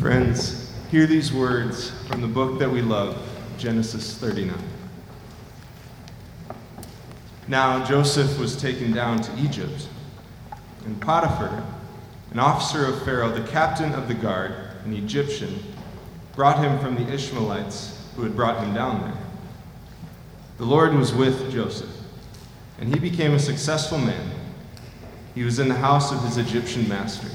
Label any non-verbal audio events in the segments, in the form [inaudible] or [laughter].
Friends, hear these words from the book that we love, Genesis 39. Now Joseph was taken down to Egypt, and Potiphar, an officer of Pharaoh, the captain of the guard, an Egyptian, brought him from the Ishmaelites who had brought him down there. The Lord was with Joseph, and he became a successful man. He was in the house of his Egyptian master.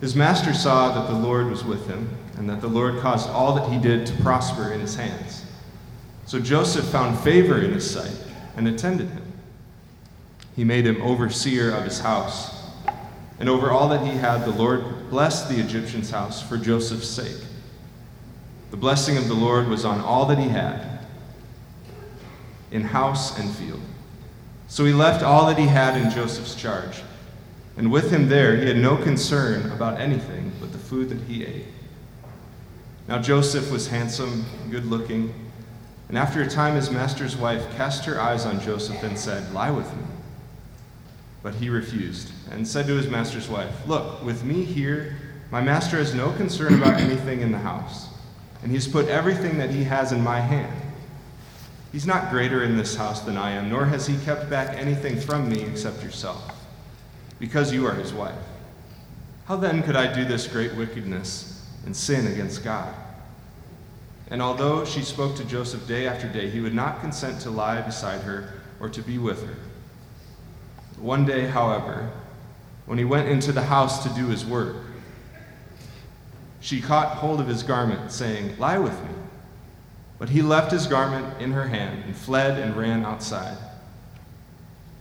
His master saw that the Lord was with him, and that the Lord caused all that he did to prosper in his hands. So Joseph found favor in his sight and attended him. He made him overseer of his house. And over all that he had, the Lord blessed the Egyptian's house for Joseph's sake. The blessing of the Lord was on all that he had, in house and field. So he left all that he had in Joseph's charge. And with him there, he had no concern about anything but the food that he ate. Now Joseph was handsome, good looking, and after a time his master's wife cast her eyes on Joseph and said, Lie with me. But he refused and said to his master's wife, Look, with me here, my master has no concern about [coughs] anything in the house, and he's put everything that he has in my hand. He's not greater in this house than I am, nor has he kept back anything from me except yourself because you are his wife. How then could I do this great wickedness and sin against God? And although she spoke to Joseph day after day, he would not consent to lie beside her or to be with her. One day, however, when he went into the house to do his work, she caught hold of his garment, saying, Lie with me. But he left his garment in her hand and fled and ran outside.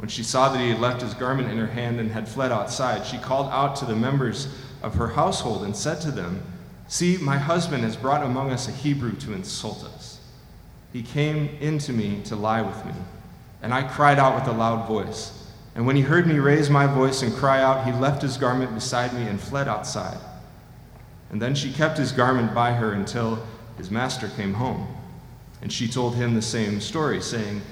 When she saw that he had left his garment in her hand and had fled outside, she called out to the members of her household and said to them, See, my husband has brought among us a Hebrew to insult us. He came in to me to lie with me, and I cried out with a loud voice. And when he heard me raise my voice and cry out, he left his garment beside me and fled outside. And then she kept his garment by her until his master came home. And she told him the same story, saying,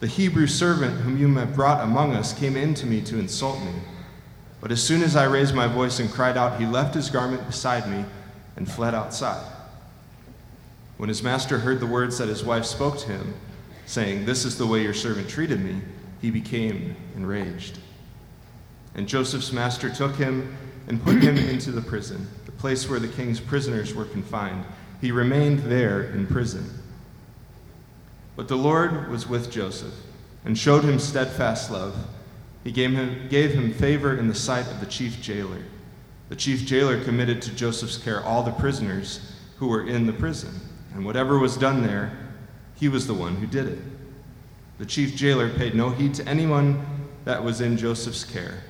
the Hebrew servant whom you have brought among us came in to me to insult me. But as soon as I raised my voice and cried out, he left his garment beside me and fled outside. When his master heard the words that his wife spoke to him, saying, This is the way your servant treated me, he became enraged. And Joseph's master took him and put him [clears throat] into the prison, the place where the king's prisoners were confined. He remained there in prison. But the Lord was with Joseph and showed him steadfast love. He gave him, gave him favor in the sight of the chief jailer. The chief jailer committed to Joseph's care all the prisoners who were in the prison, and whatever was done there, he was the one who did it. The chief jailer paid no heed to anyone that was in Joseph's care,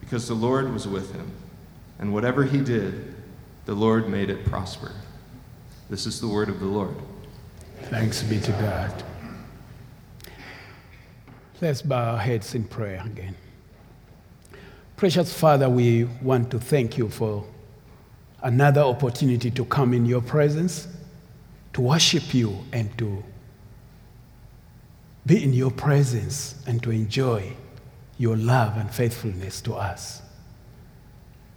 because the Lord was with him, and whatever he did, the Lord made it prosper. This is the word of the Lord. Thanks be to God. Let's bow our heads in prayer again. Precious Father, we want to thank you for another opportunity to come in your presence, to worship you, and to be in your presence and to enjoy your love and faithfulness to us.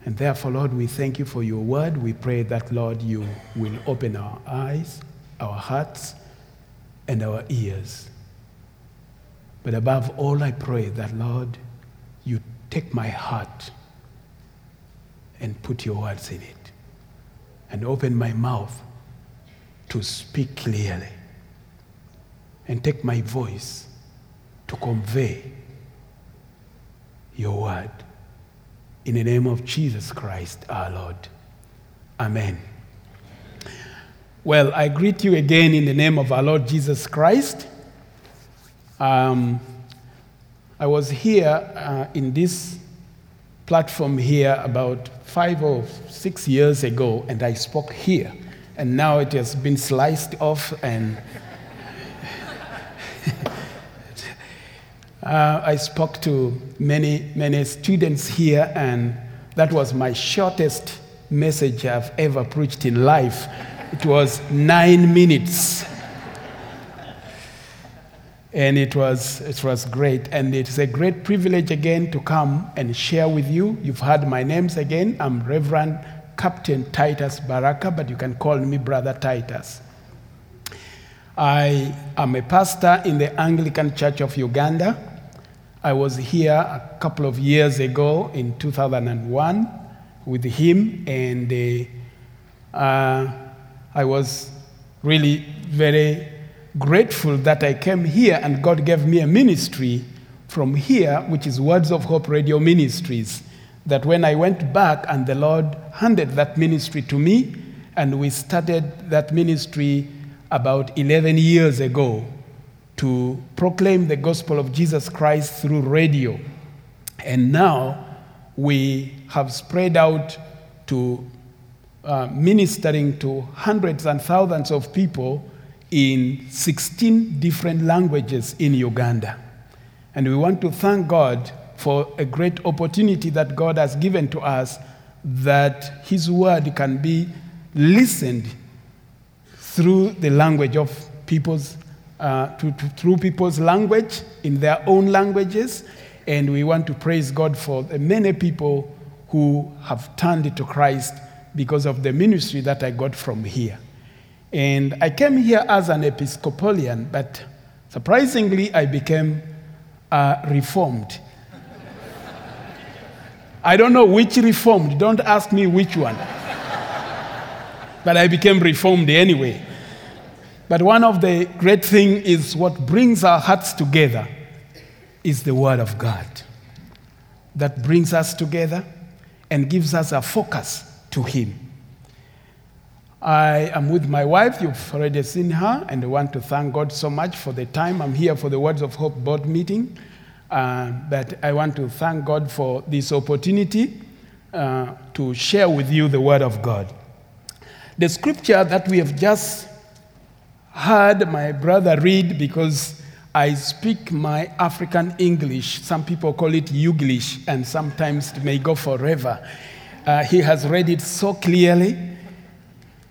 And therefore, Lord, we thank you for your word. We pray that, Lord, you will open our eyes, our hearts, and our ears but above all, I pray that, Lord, you take my heart and put your words in it and open my mouth to speak clearly and take my voice to convey your word. In the name of Jesus Christ, our Lord. Amen. Well, I greet you again in the name of our Lord Jesus Christ. Um, I was here uh, in this platform here about five or six years ago, and I spoke here. And now it has been sliced off, and [laughs] uh, I spoke to many, many students here, and that was my shortest message I've ever preached in life. It was nine minutes and it was, it was great. And it's a great privilege again to come and share with you. You've heard my names again. I'm Reverend Captain Titus Baraka, but you can call me Brother Titus. I am a pastor in the Anglican Church of Uganda. I was here a couple of years ago in 2001 with him, and uh, uh, I was really very grateful that I came here and God gave me a ministry from here, which is Words of Hope Radio Ministries. That when I went back and the Lord handed that ministry to me, and we started that ministry about 11 years ago to proclaim the gospel of Jesus Christ through radio. And now we have spread out to uh, ministering to hundreds and thousands of people in 16 different languages in Uganda. And we want to thank God for a great opportunity that God has given to us that His word can be listened through the language of people's, uh, to, to, through people's language in their own languages. And we want to praise God for the many people who have turned to Christ because of the ministry that I got from here. And I came here as an Episcopalian, but surprisingly, I became uh, reformed. I don't know which reformed, don't ask me which one but I became reformed anyway. But one of the great things is what brings our hearts together is the Word of God. That brings us together and gives us a focus to Him. I am with my wife. You've already seen her, and I want to thank God so much for the time. I'm here for the Words of Hope board meeting. Uh, but I want to thank God for this opportunity uh, to share with you the Word of God. The scripture that we have just heard my brother read because I speak my African English. Some people call it Yuglish, and sometimes it may go forever. Uh, he has read it so clearly.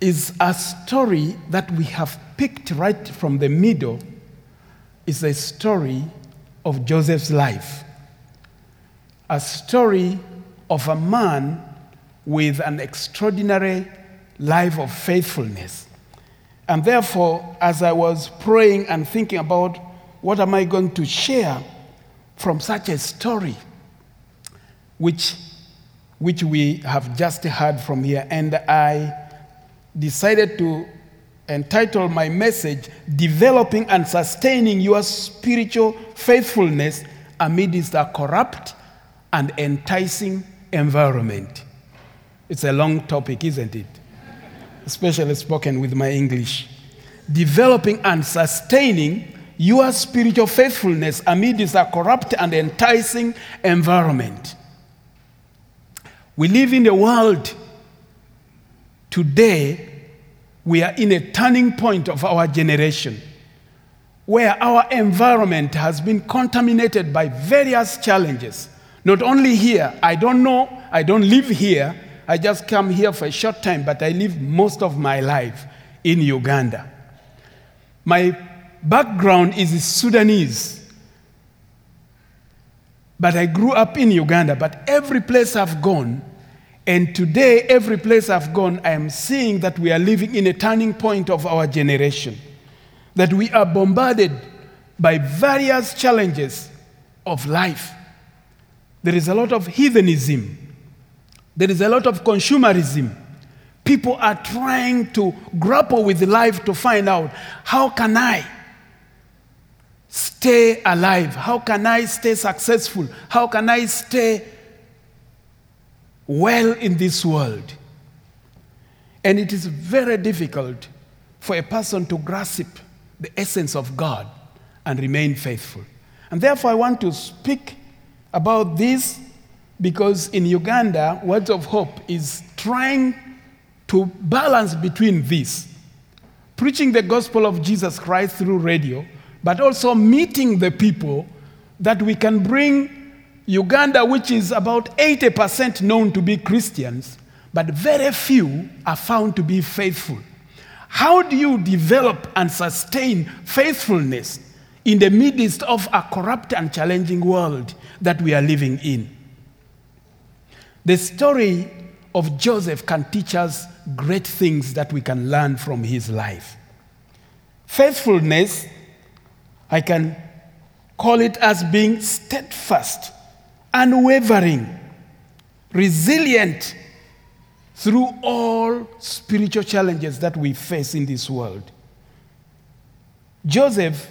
Is a story that we have picked right from the middle. Is a story of Joseph's life. A story of a man with an extraordinary life of faithfulness. And therefore, as I was praying and thinking about what am I going to share from such a story, which, which we have just heard from here, and I decided to entitle my message, Developing and Sustaining Your Spiritual Faithfulness Amidst a Corrupt and Enticing Environment. It's a long topic, isn't it? especially spoken with my English. Developing and sustaining your spiritual faithfulness amidst a corrupt and enticing environment. We live in a world today, we are in a turning point of our generation where our environment has been contaminated by various challenges. Not only here, I don't know, I don't live here, I just come here for a short time, but I live most of my life in Uganda. My background is Sudanese, but I grew up in Uganda. But every place I've gone, and today, every place I've gone, I am seeing that we are living in a turning point of our generation. That we are bombarded by various challenges of life. There is a lot of heathenism there is a lot of consumerism. People are trying to grapple with life to find out how can I stay alive? How can I stay successful? How can I stay well in this world? And it is very difficult for a person to grasp the essence of God and remain faithful. And therefore, I want to speak about this because in Uganda, Words of Hope is trying to balance between this preaching the gospel of Jesus Christ through radio, but also meeting the people that we can bring Uganda, which is about 80% known to be Christians, but very few are found to be faithful. How do you develop and sustain faithfulness in the midst of a corrupt and challenging world that we are living in? The story of Joseph can teach us great things that we can learn from his life. Faithfulness, I can call it as being steadfast, unwavering, resilient through all spiritual challenges that we face in this world. Joseph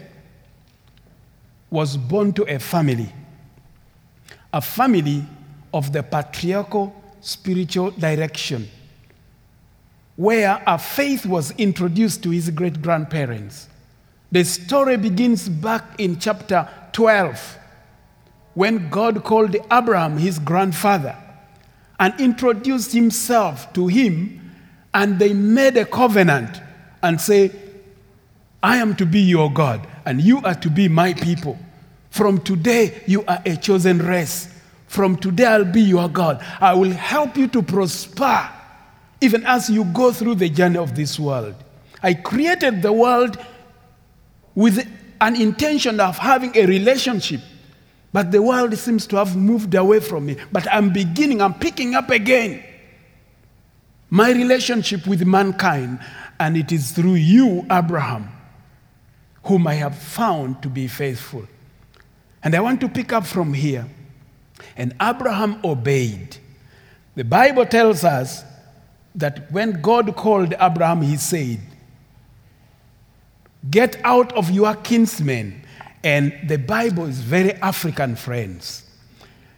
was born to a family, a family of the patriarchal spiritual direction, where a faith was introduced to his great grandparents. The story begins back in chapter 12 when God called Abraham, his grandfather, and introduced himself to him, and they made a covenant and say, I am to be your God, and you are to be my people. From today, you are a chosen race. From today, I'll be your God. I will help you to prosper even as you go through the journey of this world. I created the world with an intention of having a relationship, but the world seems to have moved away from me. But I'm beginning, I'm picking up again my relationship with mankind, and it is through you, Abraham, whom I have found to be faithful. And I want to pick up from here. And Abraham obeyed. The Bible tells us that when God called Abraham, he said, Get out of your kinsmen. And the Bible is very African, friends.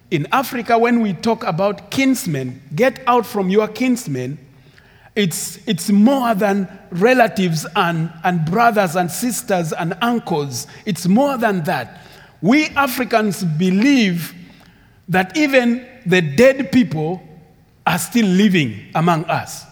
In Africa, when we talk about kinsmen, get out from your kinsmen, it's, it's more than relatives and, and brothers and sisters and uncles. It's more than that. We Africans believe that even the dead people are still living among us.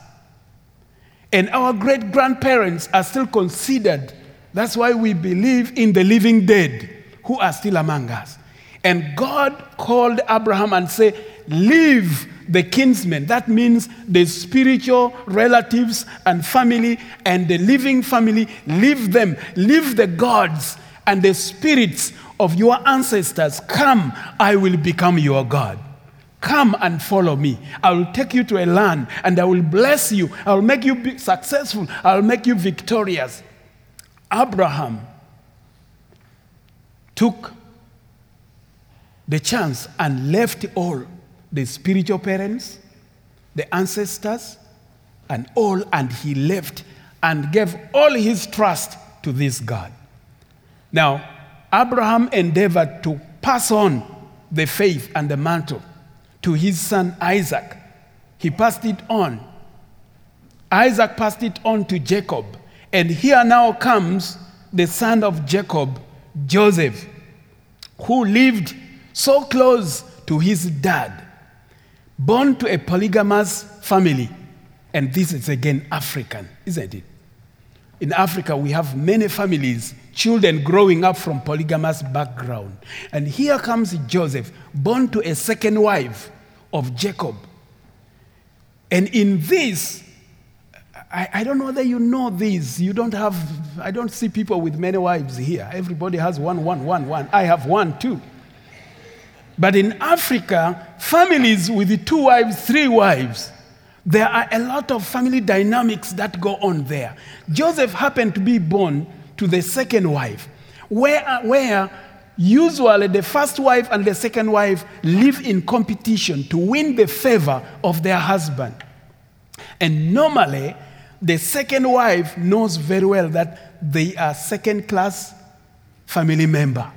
And our great grandparents are still considered. That's why we believe in the living dead who are still among us. And God called Abraham and said, Leave the kinsmen. That means the spiritual relatives and family and the living family. Leave them. Leave the gods and the spirits of your ancestors. Come, I will become your God. Come and follow me. I will take you to a land and I will bless you. I will make you successful. I will make you victorious. Abraham took the chance and left all the spiritual parents, the ancestors, and all, and he left and gave all his trust to this God. Now, Abraham endeavored to pass on the faith and the mantle to his son Isaac. He passed it on. Isaac passed it on to Jacob. And here now comes the son of Jacob, Joseph, who lived so close to his dad, born to a polygamous family. And this is again African, isn't it? In Africa, we have many families, children growing up from polygamous background. And here comes Joseph, born to a second wife of Jacob. And in this, I, I, don't know whether you know this. You don't have, I don't see people with many wives here. Everybody has one, one, one, one. I have one, too. But in Africa, families with two wives, three wives, there are a lot of family dynamics that go on there. Joseph happened to be born to the second wife, where, uh, where usually the first wife and the second wife live in competition to win the favor of their husband. And normally, the second wife knows very well that they are second class family member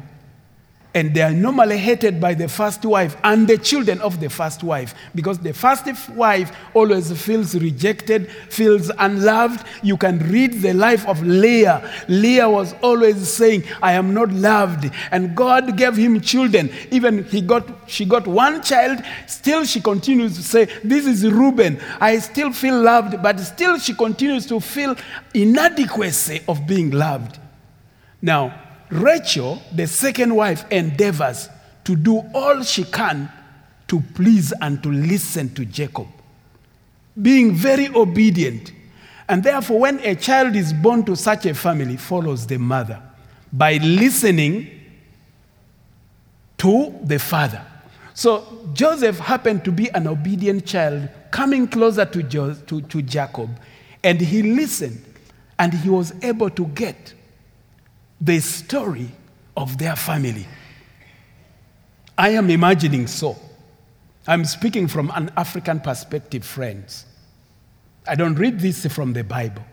and they are normally hated by the first wife and the children of the first wife because the first wife always feels rejected, feels unloved. You can read the life of Leah. Leah was always saying, I am not loved. And God gave him children. Even he got, she got one child, still she continues to say, This is Reuben. I still feel loved, but still she continues to feel inadequacy of being loved. Now, Rachel, the second wife, endeavors to do all she can to please and to listen to Jacob, being very obedient. And therefore, when a child is born to such a family, follows the mother by listening to the father. So Joseph happened to be an obedient child coming closer to, jo- to, to Jacob, and he listened, and he was able to get the story of their family. I am imagining so. I'm speaking from an African perspective, friends. I don't read this from the Bible,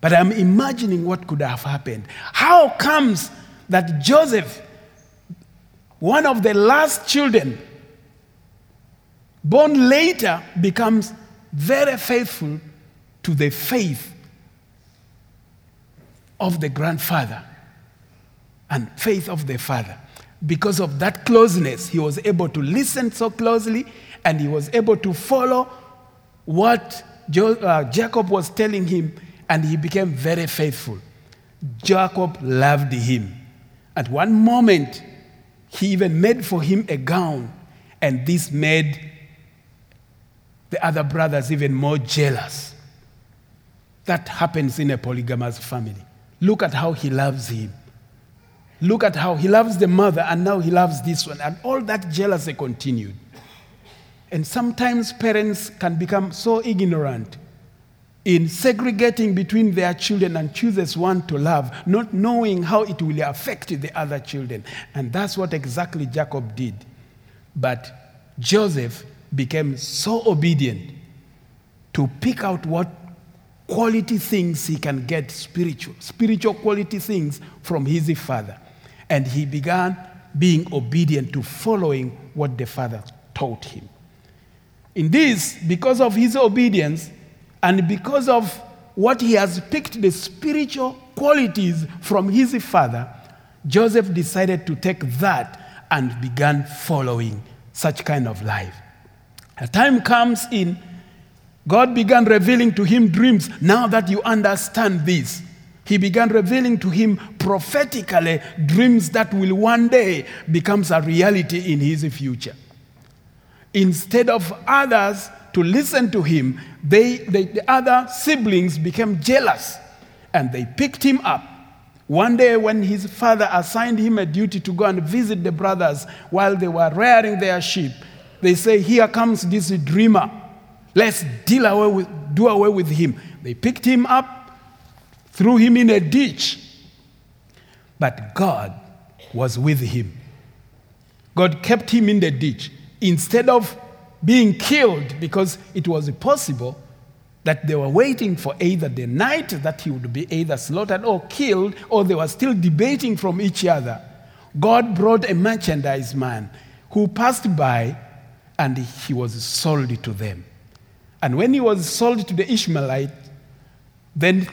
but I'm imagining what could have happened. How comes that Joseph, one of the last children, born later, becomes very faithful to the faith of the grandfather and faith of the father. Because of that closeness, he was able to listen so closely and he was able to follow what jo- uh, Jacob was telling him, and he became very faithful. Jacob loved him. At one moment, he even made for him a gown, and this made the other brothers even more jealous. That happens in a polygamous family. Look at how he loves him. Look at how he loves the mother, and now he loves this one. And all that jealousy continued. And sometimes parents can become so ignorant in segregating between their children and chooses one to love, not knowing how it will affect the other children. And that's what exactly Jacob did. But Joseph became so obedient to pick out what quality things he can get spiritual, spiritual quality things from his father. And he began being obedient to following what the father taught him. In this, because of his obedience and because of what he has picked the spiritual qualities from his father, Joseph decided to take that and began following such kind of life. A time comes in, God began revealing to him dreams. Now that you understand this, he began revealing to him prophetically dreams that will one day becomes a reality in his future. Instead of others to listen to him, they, they, the other siblings became jealous and they picked him up. One day, when his father assigned him a duty to go and visit the brothers while they were rearing their sheep, they say, Here comes this dreamer. Let's deal away with, do away with him. They picked him up, threw him in a ditch. But God was with him. God kept him in the ditch instead of being killed because it was possible that they were waiting for either the night that he would be either slaughtered or killed, or they were still debating from each other. God brought a merchandise man who passed by and he was sold to them. And when he was sold to the Ishmaelite, then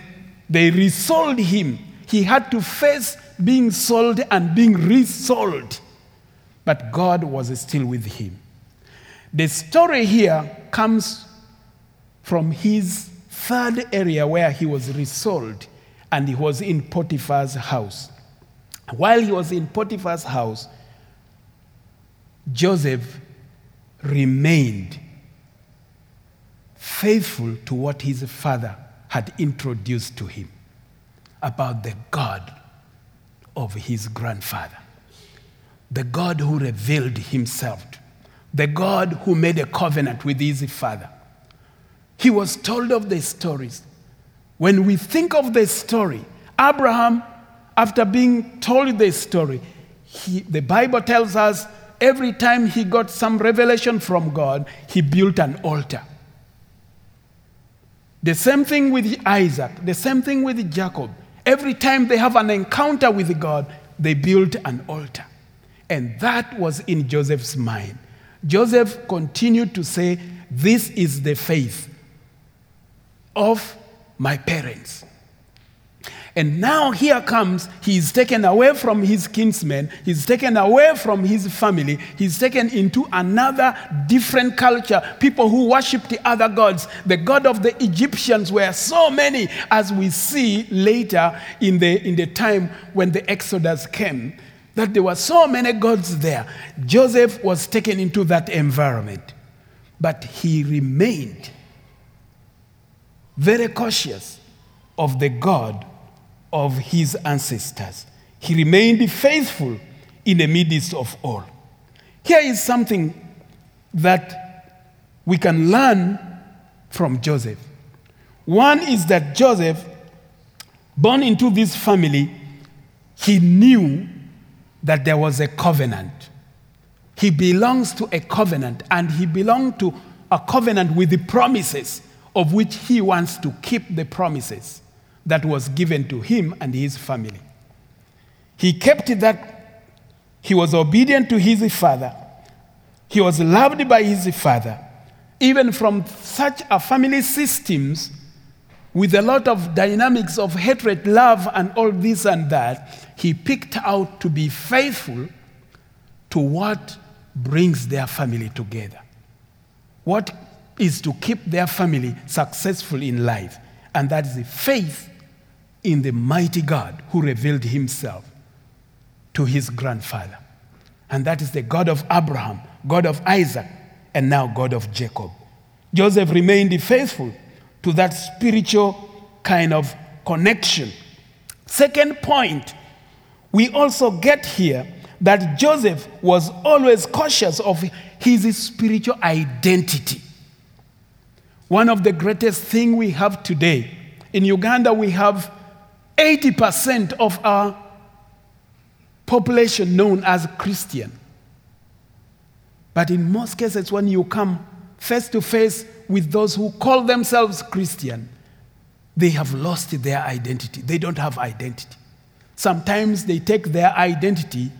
they resold him. He had to face being sold and being resold. But God was still with him. The story here comes from his third area where he was resold and he was in Potiphar's house. While he was in Potiphar's house, Joseph remained faithful to what his father had introduced to him about the God of his grandfather, the God who revealed himself, the God who made a covenant with his father. He was told of the stories. When we think of the story, Abraham, after being told the story, he, the Bible tells us every time he got some revelation from God, he built an altar. The same thing with Isaac, the same thing with Jacob. Every time they have an encounter with God, they built an altar. And that was in Joseph's mind. Joseph continued to say, This is the faith of my parents. And now here comes, he's taken away from his kinsmen, he's taken away from his family, he's taken into another different culture. People who worship the other gods. The god of the Egyptians were so many, as we see later in the, in the time when the Exodus came, that there were so many gods there. Joseph was taken into that environment, but he remained very cautious of the God of his ancestors. He remained faithful in the midst of all. Here is something that we can learn from Joseph. One is that Joseph, born into this family, he knew that there was a covenant. He belongs to a covenant, and he belonged to a covenant with the promises of which he wants to keep the promises that was given to him and his family. He kept that he was obedient to his father. He was loved by his father. Even from such a family systems with a lot of dynamics of hatred, love, and all this and that, he picked out to be faithful to what brings their family together. What is to keep their family successful in life. And that is the faith in the mighty God who revealed himself to his grandfather. And that is the God of Abraham, God of Isaac, and now God of Jacob. Joseph remained faithful to that spiritual kind of connection. Second point, we also get here that Joseph was always cautious of his spiritual identity. One of the greatest things we have today in Uganda, we have 80% of our population known as Christian. But in most cases, when you come face to face with those who call themselves Christian, they have lost their identity. They don't have identity. Sometimes they take their identity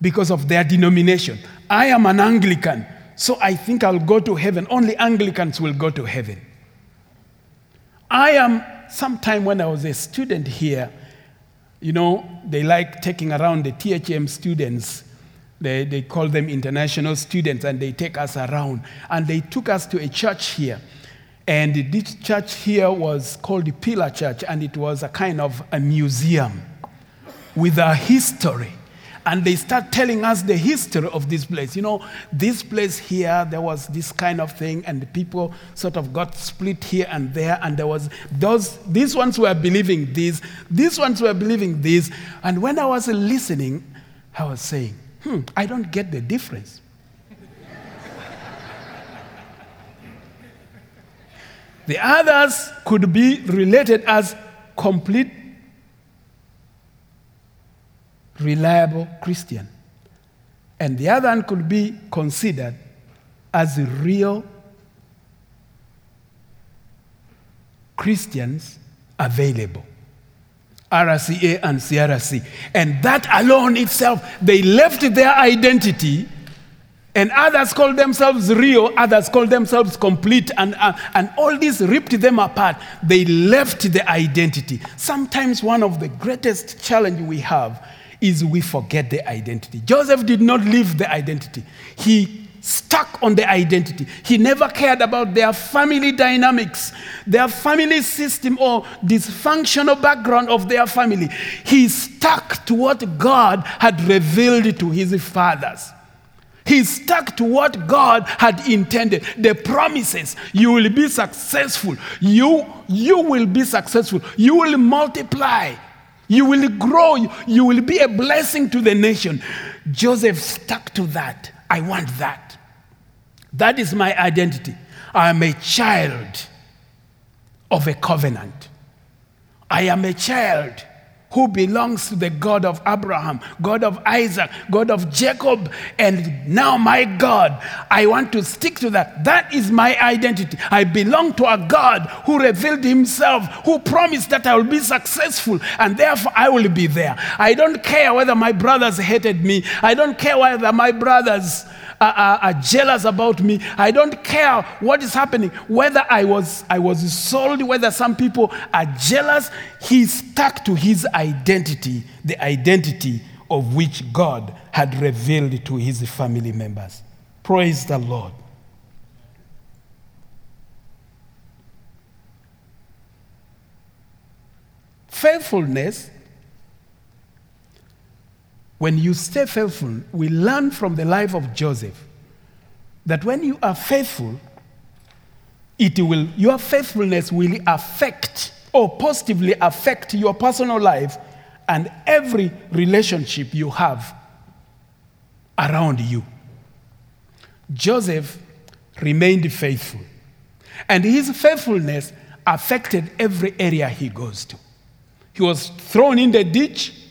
because of their denomination. I am an Anglican, so I think I'll go to heaven. Only Anglicans will go to heaven. I am, sometime when I was a student here, you know, they like taking around the THM students. They, they call them international students, and they take us around. And they took us to a church here. And this church here was called the Pillar Church, and it was a kind of a museum with a history and they start telling us the history of this place. You know, this place here, there was this kind of thing, and the people sort of got split here and there, and there was those, these ones were believing this, these ones were believing this. And when I was listening, I was saying, hmm, I don't get the difference. [laughs] the others could be related as complete reliable Christian. And the other one could be considered as real Christians available. RCA and CRC. And that alone itself, they left their identity, and others call themselves real, others call themselves complete, and, uh, and all this ripped them apart. They left the identity. Sometimes one of the greatest challenge we have is we forget the identity. Joseph did not leave the identity. He stuck on the identity. He never cared about their family dynamics, their family system, or dysfunctional background of their family. He stuck to what God had revealed to his fathers. He stuck to what God had intended. The promises you will be successful. You, you will be successful. You will multiply. You will grow. You will be a blessing to the nation. Joseph stuck to that. I want that. That is my identity. I am a child of a covenant. I am a child who belongs to the God of Abraham, God of Isaac, God of Jacob, and now my God. I want to stick to that. That is my identity. I belong to a God who revealed himself, who promised that I will be successful, and therefore I will be there. I don't care whether my brothers hated me, I don't care whether my brothers are, are, jealous about me. I don't care what is happening, whether I was, I was sold, whether some people are jealous. He stuck to his identity, the identity of which God had revealed to his family members. Praise the Lord. Faithfulness when you stay faithful, we learn from the life of Joseph that when you are faithful, it will, your faithfulness will affect or positively affect your personal life and every relationship you have around you. Joseph remained faithful. And his faithfulness affected every area he goes to. He was thrown in the ditch,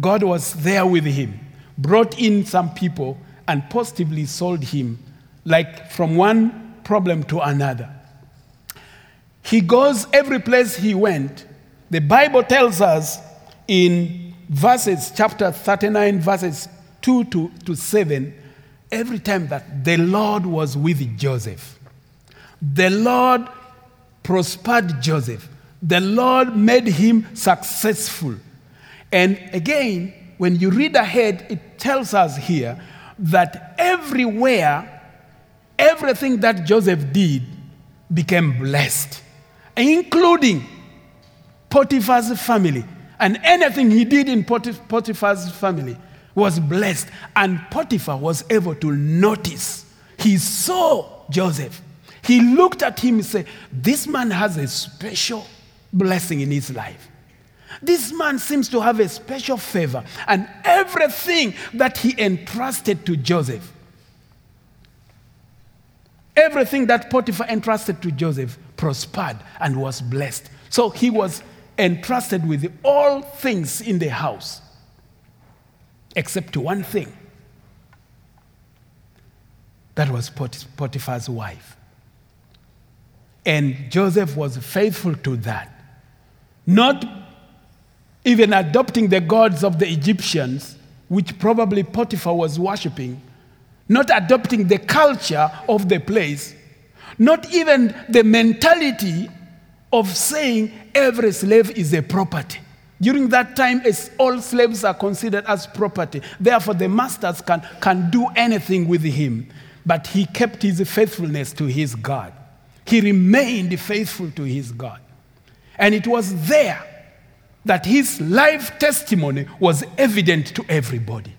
God was there with him, brought in some people, and positively sold him, like from one problem to another. He goes every place he went. The Bible tells us in verses, chapter 39, verses 2 to, to 7, every time that the Lord was with Joseph. The Lord prospered Joseph. The Lord made him successful. And again, when you read ahead, it tells us here that everywhere, everything that Joseph did became blessed, including Potiphar's family. And anything he did in Potiphar's family was blessed. And Potiphar was able to notice. He saw Joseph. He looked at him and said, This man has a special blessing in his life. This man seems to have a special favor, and everything that he entrusted to Joseph, everything that Potiphar entrusted to Joseph prospered and was blessed. So he was entrusted with all things in the house, except one thing that was Potiphar's wife. And Joseph was faithful to that. Not even adopting the gods of the Egyptians, which probably Potiphar was worshiping, not adopting the culture of the place, not even the mentality of saying every slave is a property. During that time, all slaves are considered as property. Therefore, the masters can, can do anything with him. But he kept his faithfulness to his God. He remained faithful to his God. And it was there that his life testimony was evident to everybody.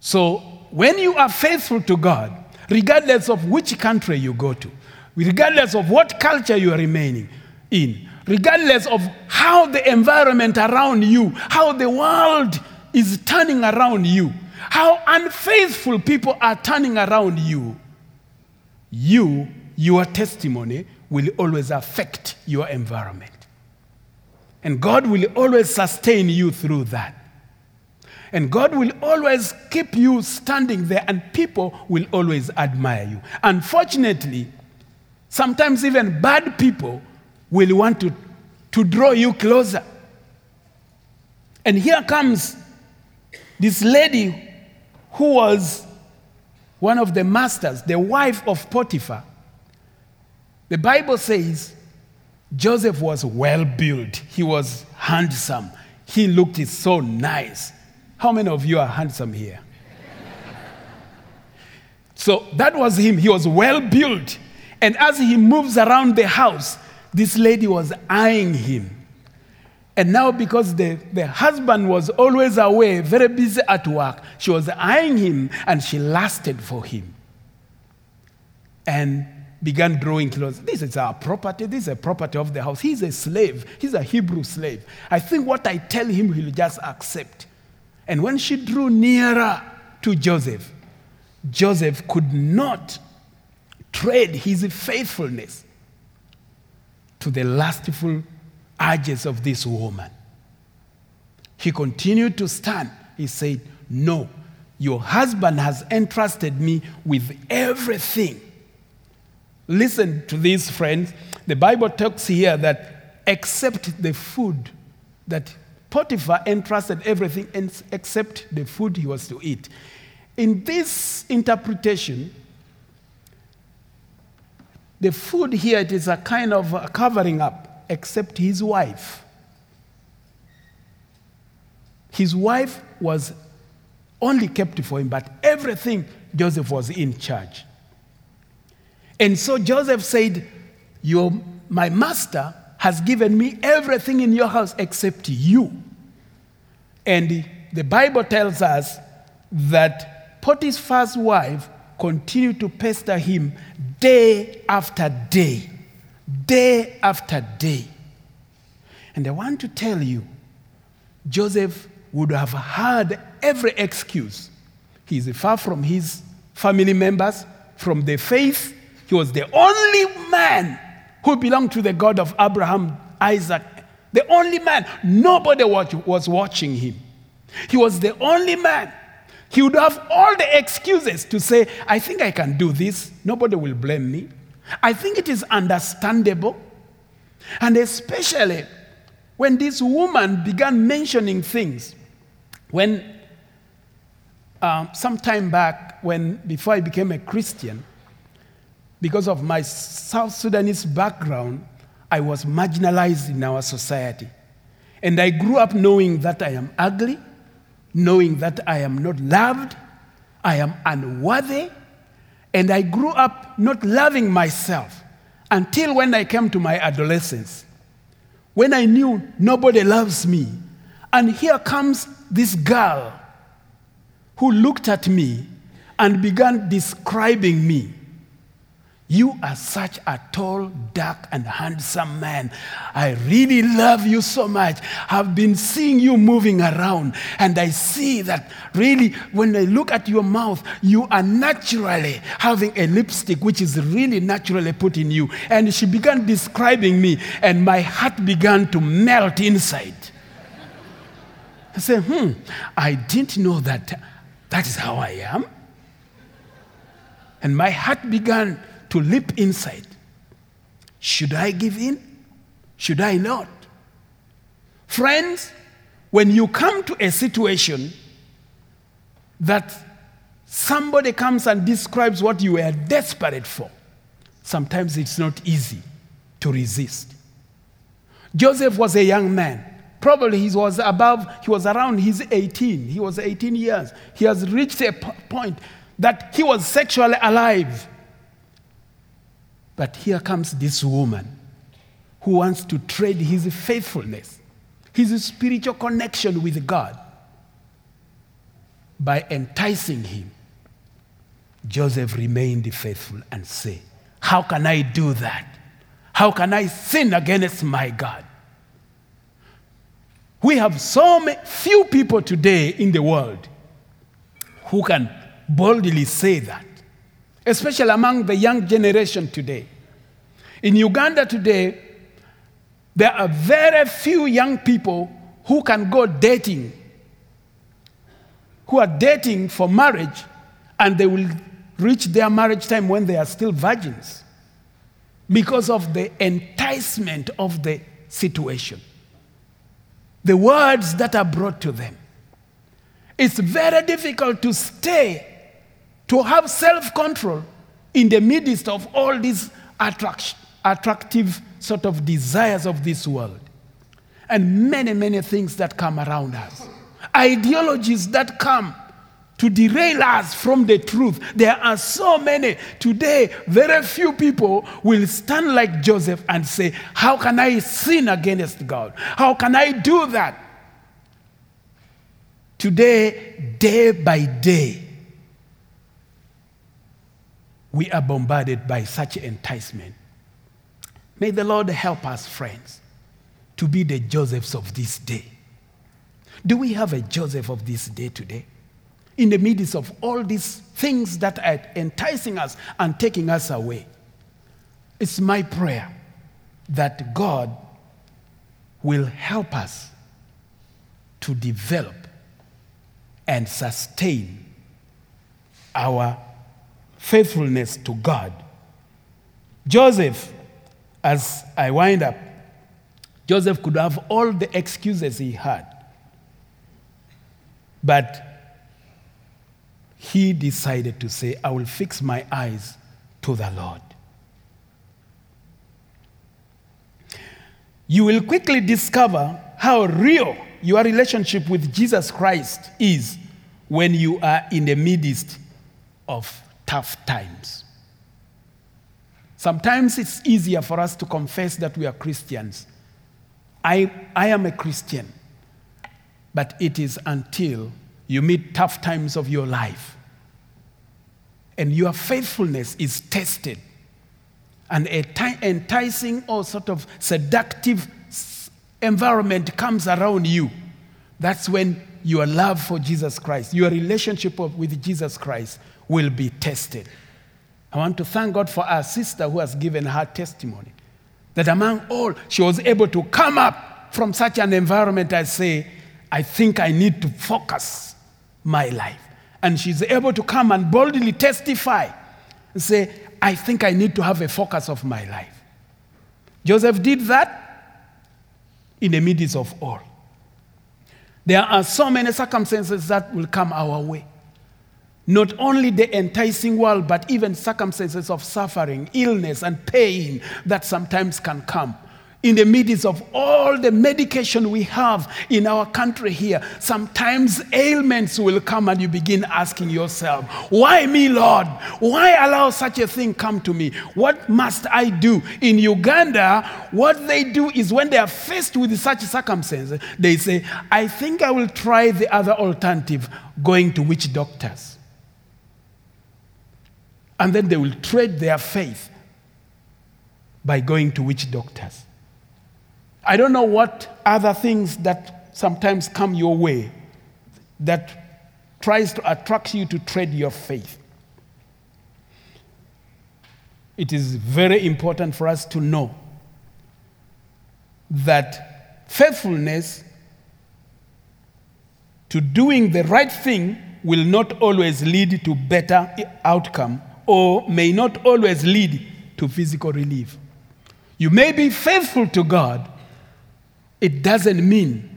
So, when you are faithful to God, regardless of which country you go to, regardless of what culture you are remaining in, regardless of how the environment around you, how the world is turning around you, how unfaithful people are turning around you, you, your testimony will always affect your environment. And God will always sustain you through that. And God will always keep you standing there, and people will always admire you. Unfortunately, sometimes even bad people will want to, to draw you closer. And here comes this lady who was one of the masters, the wife of Potiphar. The Bible says Joseph was well built, he was handsome, he looked so nice. How many of you are handsome here? so that was him. He was well built. And as he moves around the house, this lady was eyeing him. And now, because the, the husband was always away, very busy at work, she was eyeing him and she lasted for him. And began drawing close. This is our property. This is a property of the house. He's a slave. He's a Hebrew slave. I think what I tell him, he'll just accept. And when she drew nearer to Joseph, Joseph could not trade his faithfulness to the lustful urges of this woman. He continued to stand. He said, No, your husband has entrusted me with everything Listen to these, friends. The Bible talks here that except the food that Potiphar entrusted everything except the food he was to eat. In this interpretation, the food here it is a kind of a covering up, except his wife. His wife was only kept for him, but everything Joseph was in charge. And so Joseph said, your, My master has given me everything in your house except you. And the Bible tells us that Potiphar's wife continued to pester him day after day, day after day. And I want to tell you, Joseph would have had every excuse. He's far from his family members, from the faith. He was the only man who belonged to the God of Abraham, Isaac, the only man. Nobody was watching him. He was the only man. He would have all the excuses to say, I think I can do this. Nobody will blame me. I think it is understandable. And especially when this woman began mentioning things, when um, some time back, when before I became a Christian, because of my South Sudanese background, I was marginalized in our society. And I grew up knowing that I am ugly, knowing that I am not loved, I am unworthy, and I grew up not loving myself until when I came to my adolescence, when I knew nobody loves me. And here comes this girl who looked at me and began describing me. You are such a tall, dark, and handsome man. I really love you so much. I've been seeing you moving around, and I see that really, when I look at your mouth, you are naturally having a lipstick which is really naturally put in you. And she began describing me, and my heart began to melt inside. I said, hmm, I didn't know that that is how I am. And my heart began to leap inside. Should I give in? Should I not? Friends, when you come to a situation that somebody comes and describes what you were desperate for, sometimes it's not easy to resist. Joseph was a young man. Probably he was above, he was around his 18. He was 18 years. He has reached a point that he was sexually alive. But here comes this woman who wants to trade his faithfulness, his spiritual connection with God, by enticing him. Joseph remained faithful and said, How can I do that? How can I sin against my God? We have so few people today in the world who can boldly say that especially among the young generation today. In Uganda today, there are very few young people who can go dating, who are dating for marriage, and they will reach their marriage time when they are still virgins because of the enticement of the situation. The words that are brought to them. It's very difficult to stay to have self control in the midst of all these attract- attractive sort of desires of this world and many, many things that come around us. Ideologies that come to derail us from the truth. There are so many. Today, very few people will stand like Joseph and say, How can I sin against God? How can I do that? Today, day by day, we are bombarded by such enticement. May the Lord help us, friends, to be the Josephs of this day. Do we have a Joseph of this day today? In the midst of all these things that are enticing us and taking us away, it's my prayer that God will help us to develop and sustain our faithfulness to God. Joseph, as I wind up, Joseph could have all the excuses he had, but he decided to say, I will fix my eyes to the Lord. You will quickly discover how real your relationship with Jesus Christ is when you are in the midst of tough times. Sometimes it's easier for us to confess that we are Christians. I, I am a Christian, but it is until you meet tough times of your life and your faithfulness is tested and a t- enticing or sort of seductive environment comes around you. That's when your love for Jesus Christ, your relationship with Jesus Christ will be tested. I want to thank God for our sister who has given her testimony. That among all, she was able to come up from such an environment I say, I think I need to focus my life. And she's able to come and boldly testify and say, I think I need to have a focus of my life. Joseph did that in the midst of all. There are so many circumstances that will come our way. Not only the enticing world, but even circumstances of suffering, illness, and pain that sometimes can come. In the midst of all the medication we have in our country here, sometimes ailments will come and you begin asking yourself, Why me, Lord? Why allow such a thing come to me? What must I do? In Uganda, what they do is when they are faced with such circumstances, they say, I think I will try the other alternative, going to witch doctors and then they will trade their faith by going to witch doctors. I don't know what other things that sometimes come your way that tries to attract you to trade your faith. It is very important for us to know that faithfulness to doing the right thing will not always lead to better outcome or may not always lead to physical relief. You may be faithful to God, it doesn't mean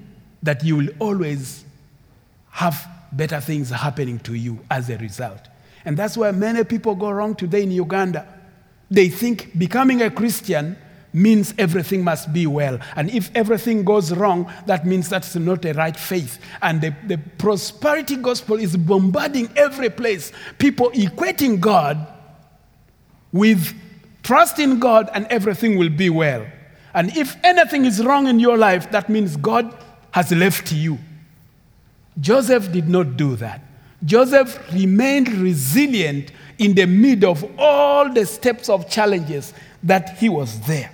that you will always have better things happening to you as a result. And that's why many people go wrong today in Uganda. They think becoming a Christian means everything must be well. And if everything goes wrong, that means that's not a right faith. And the, the prosperity gospel is bombarding every place. People equating God with trust in God and everything will be well. And if anything is wrong in your life, that means God has left you. Joseph did not do that. Joseph remained resilient in the midst of all the steps of challenges that he was there.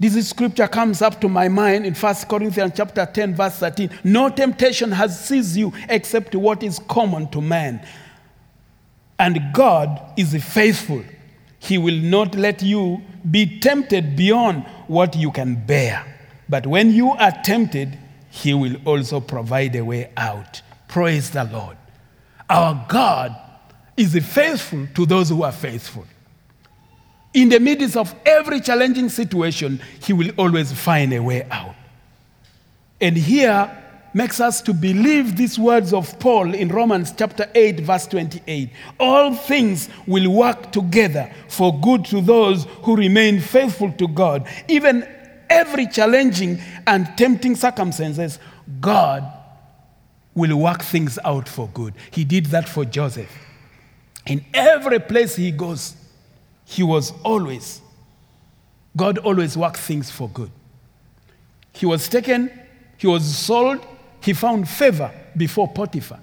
This scripture comes up to my mind in 1 Corinthians chapter 10 verse 13. No temptation has seized you except what is common to man. And God is faithful. He will not let you be tempted beyond what you can bear. But when you are tempted, he will also provide a way out. Praise the Lord. Our God is faithful to those who are faithful in the midst of every challenging situation, he will always find a way out. And here makes us to believe these words of Paul in Romans chapter 8, verse 28. All things will work together for good to those who remain faithful to God. Even every challenging and tempting circumstances, God will work things out for good. He did that for Joseph. In every place he goes, he was always, God always works things for good. He was taken, he was sold, he found favor before Potiphar.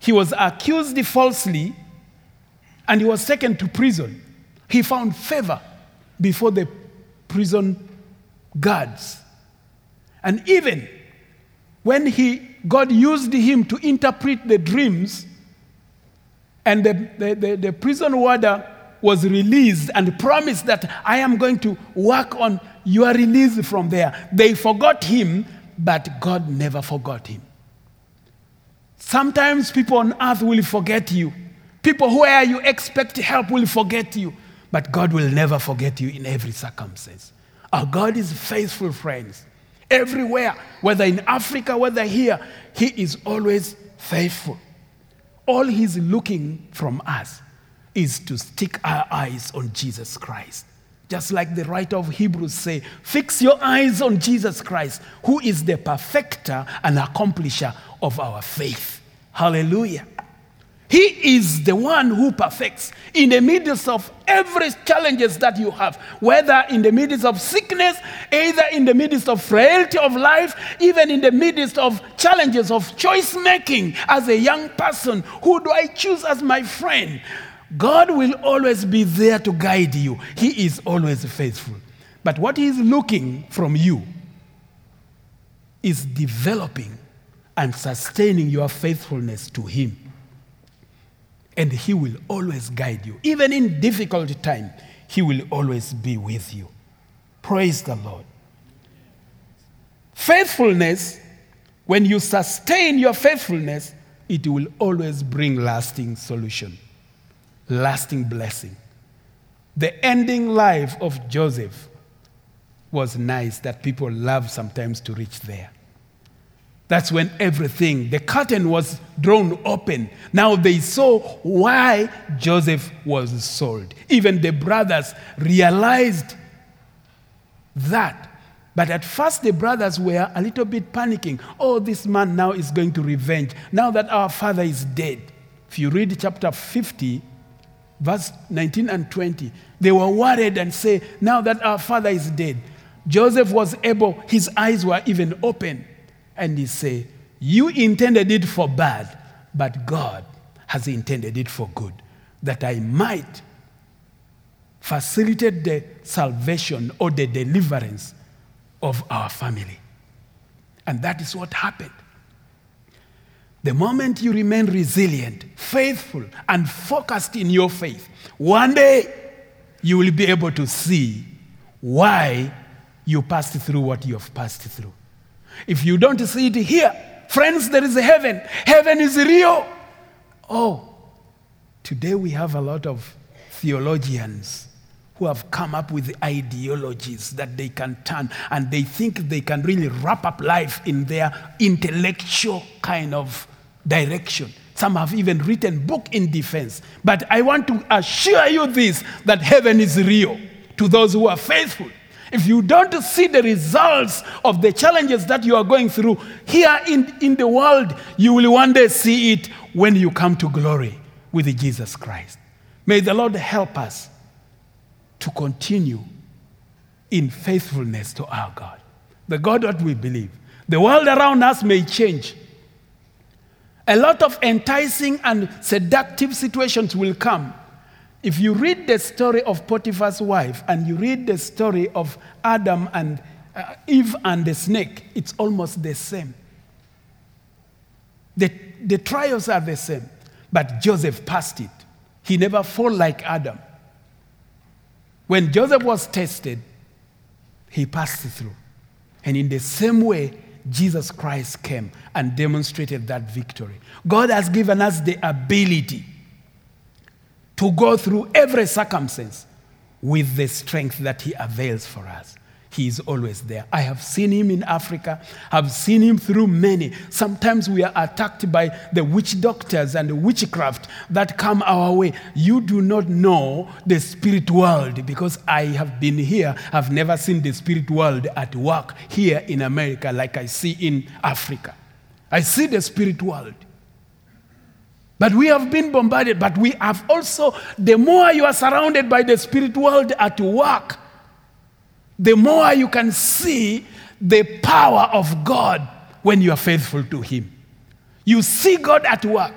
He was accused falsely and he was taken to prison. He found favor before the prison guards. And even when he, God used him to interpret the dreams, and the, the, the, the prison warder was released and promised that I am going to work on your release from there. They forgot him, but God never forgot him. Sometimes people on earth will forget you. People where you expect help will forget you, but God will never forget you in every circumstance. Our God is faithful, friends. Everywhere, whether in Africa, whether here, He is always faithful. All He's looking from us is to stick our eyes on Jesus Christ. Just like the writer of Hebrews say, fix your eyes on Jesus Christ, who is the perfecter and accomplisher of our faith. Hallelujah. He is the one who perfects in the midst of every challenges that you have, whether in the midst of sickness, either in the midst of frailty of life, even in the midst of challenges of choice making as a young person. Who do I choose as my friend? God will always be there to guide you. He is always faithful. But what He is looking from you is developing and sustaining your faithfulness to Him. And He will always guide you. Even in difficult time, He will always be with you. Praise the Lord. Faithfulness, when you sustain your faithfulness, it will always bring lasting solution, lasting blessing. The ending life of Joseph was nice that people love sometimes to reach there. That's when everything, the curtain was drawn open. Now they saw why Joseph was sold. Even the brothers realized that. But at first, the brothers were a little bit panicking. Oh, this man now is going to revenge. Now that our father is dead. If you read chapter 50, verse 19 and 20, they were worried and say, Now that our father is dead, Joseph was able, his eyes were even open and he say, You intended it for bad, but God has intended it for good, that I might facilitate the salvation or the deliverance of our family. And that is what happened. The moment you remain resilient, faithful, and focused in your faith, one day you will be able to see why you passed through what you have passed through. If you don't see it here, friends, there is heaven. Heaven is real. Oh, today we have a lot of theologians who have come up with ideologies that they can turn and they think they can really wrap up life in their intellectual kind of direction. Some have even written book in defense. But I want to assure you this that heaven is real to those who are faithful. If you don't see the results of the challenges that you are going through here in, in the world, you will one day see it when you come to glory with Jesus Christ. May the Lord help us to continue in faithfulness to our God, the God that we believe. The world around us may change. A lot of enticing and seductive situations will come. If you read the story of Potiphar's wife and you read the story of Adam and uh, Eve and the snake, it's almost the same. The, the trials are the same, but Joseph passed it. He never fell like Adam. When Joseph was tested, he passed through. And in the same way, Jesus Christ came and demonstrated that victory. God has given us the ability to go through every circumstance with the strength that He avails for us. He is always there. I have seen him in Africa. I've seen him through many. Sometimes we are attacked by the witch doctors and the witchcraft that come our way. You do not know the spirit world because I have been here. I've never seen the spirit world at work here in America like I see in Africa. I see the spirit world. But we have been bombarded, but we have also, the more you are surrounded by the spirit world at work, the more you can see the power of God when you are faithful to Him. You see God at work,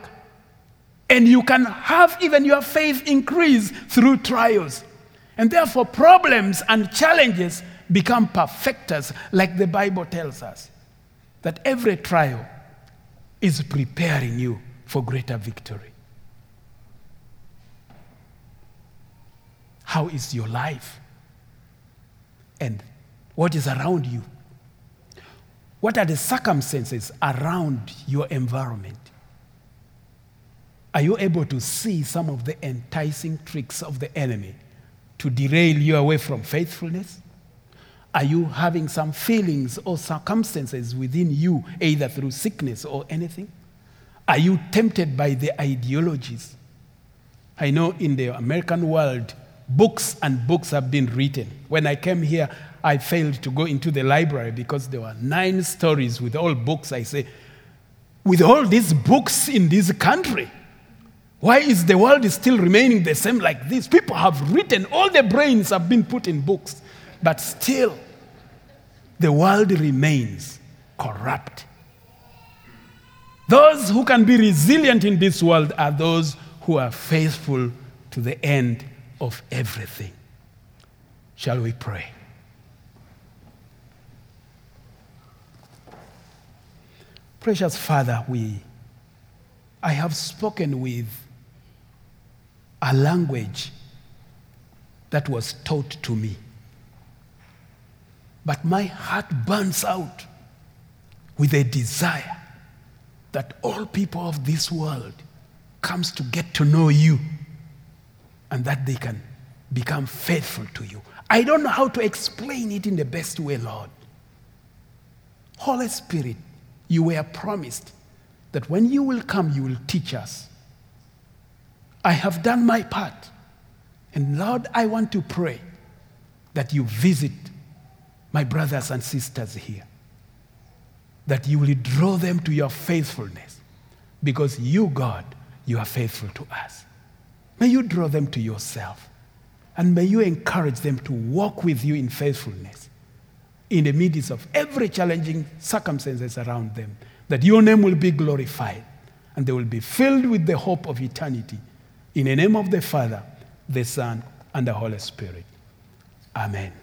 and you can have even your faith increase through trials. And therefore, problems and challenges become perfecters, like the Bible tells us. That every trial is preparing you for greater victory. How is your life? And what is around you. What are the circumstances around your environment? Are you able to see some of the enticing tricks of the enemy to derail you away from faithfulness? Are you having some feelings or circumstances within you, either through sickness or anything? Are you tempted by the ideologies? I know in the American world, books and books have been written. When I came here, I failed to go into the library because there were nine stories with all books. I say, with all these books in this country, why is the world still remaining the same like this? People have written, all the brains have been put in books, but still, the world remains corrupt. Those who can be resilient in this world are those who are faithful to the end of everything. Shall we pray? Precious Father, we, I have spoken with a language that was taught to me. But my heart burns out with a desire that all people of this world comes to get to know you and that they can become faithful to you. I don't know how to explain it in the best way, Lord. Holy Spirit, you were promised that when you will come, you will teach us. I have done my part. And Lord, I want to pray that you visit my brothers and sisters here, that you will draw them to your faithfulness, because you, God, you are faithful to us. May you draw them to yourself, and may you encourage them to walk with you in faithfulness in the midst of every challenging circumstances around them, that your name will be glorified and they will be filled with the hope of eternity. In the name of the Father, the Son, and the Holy Spirit. Amen.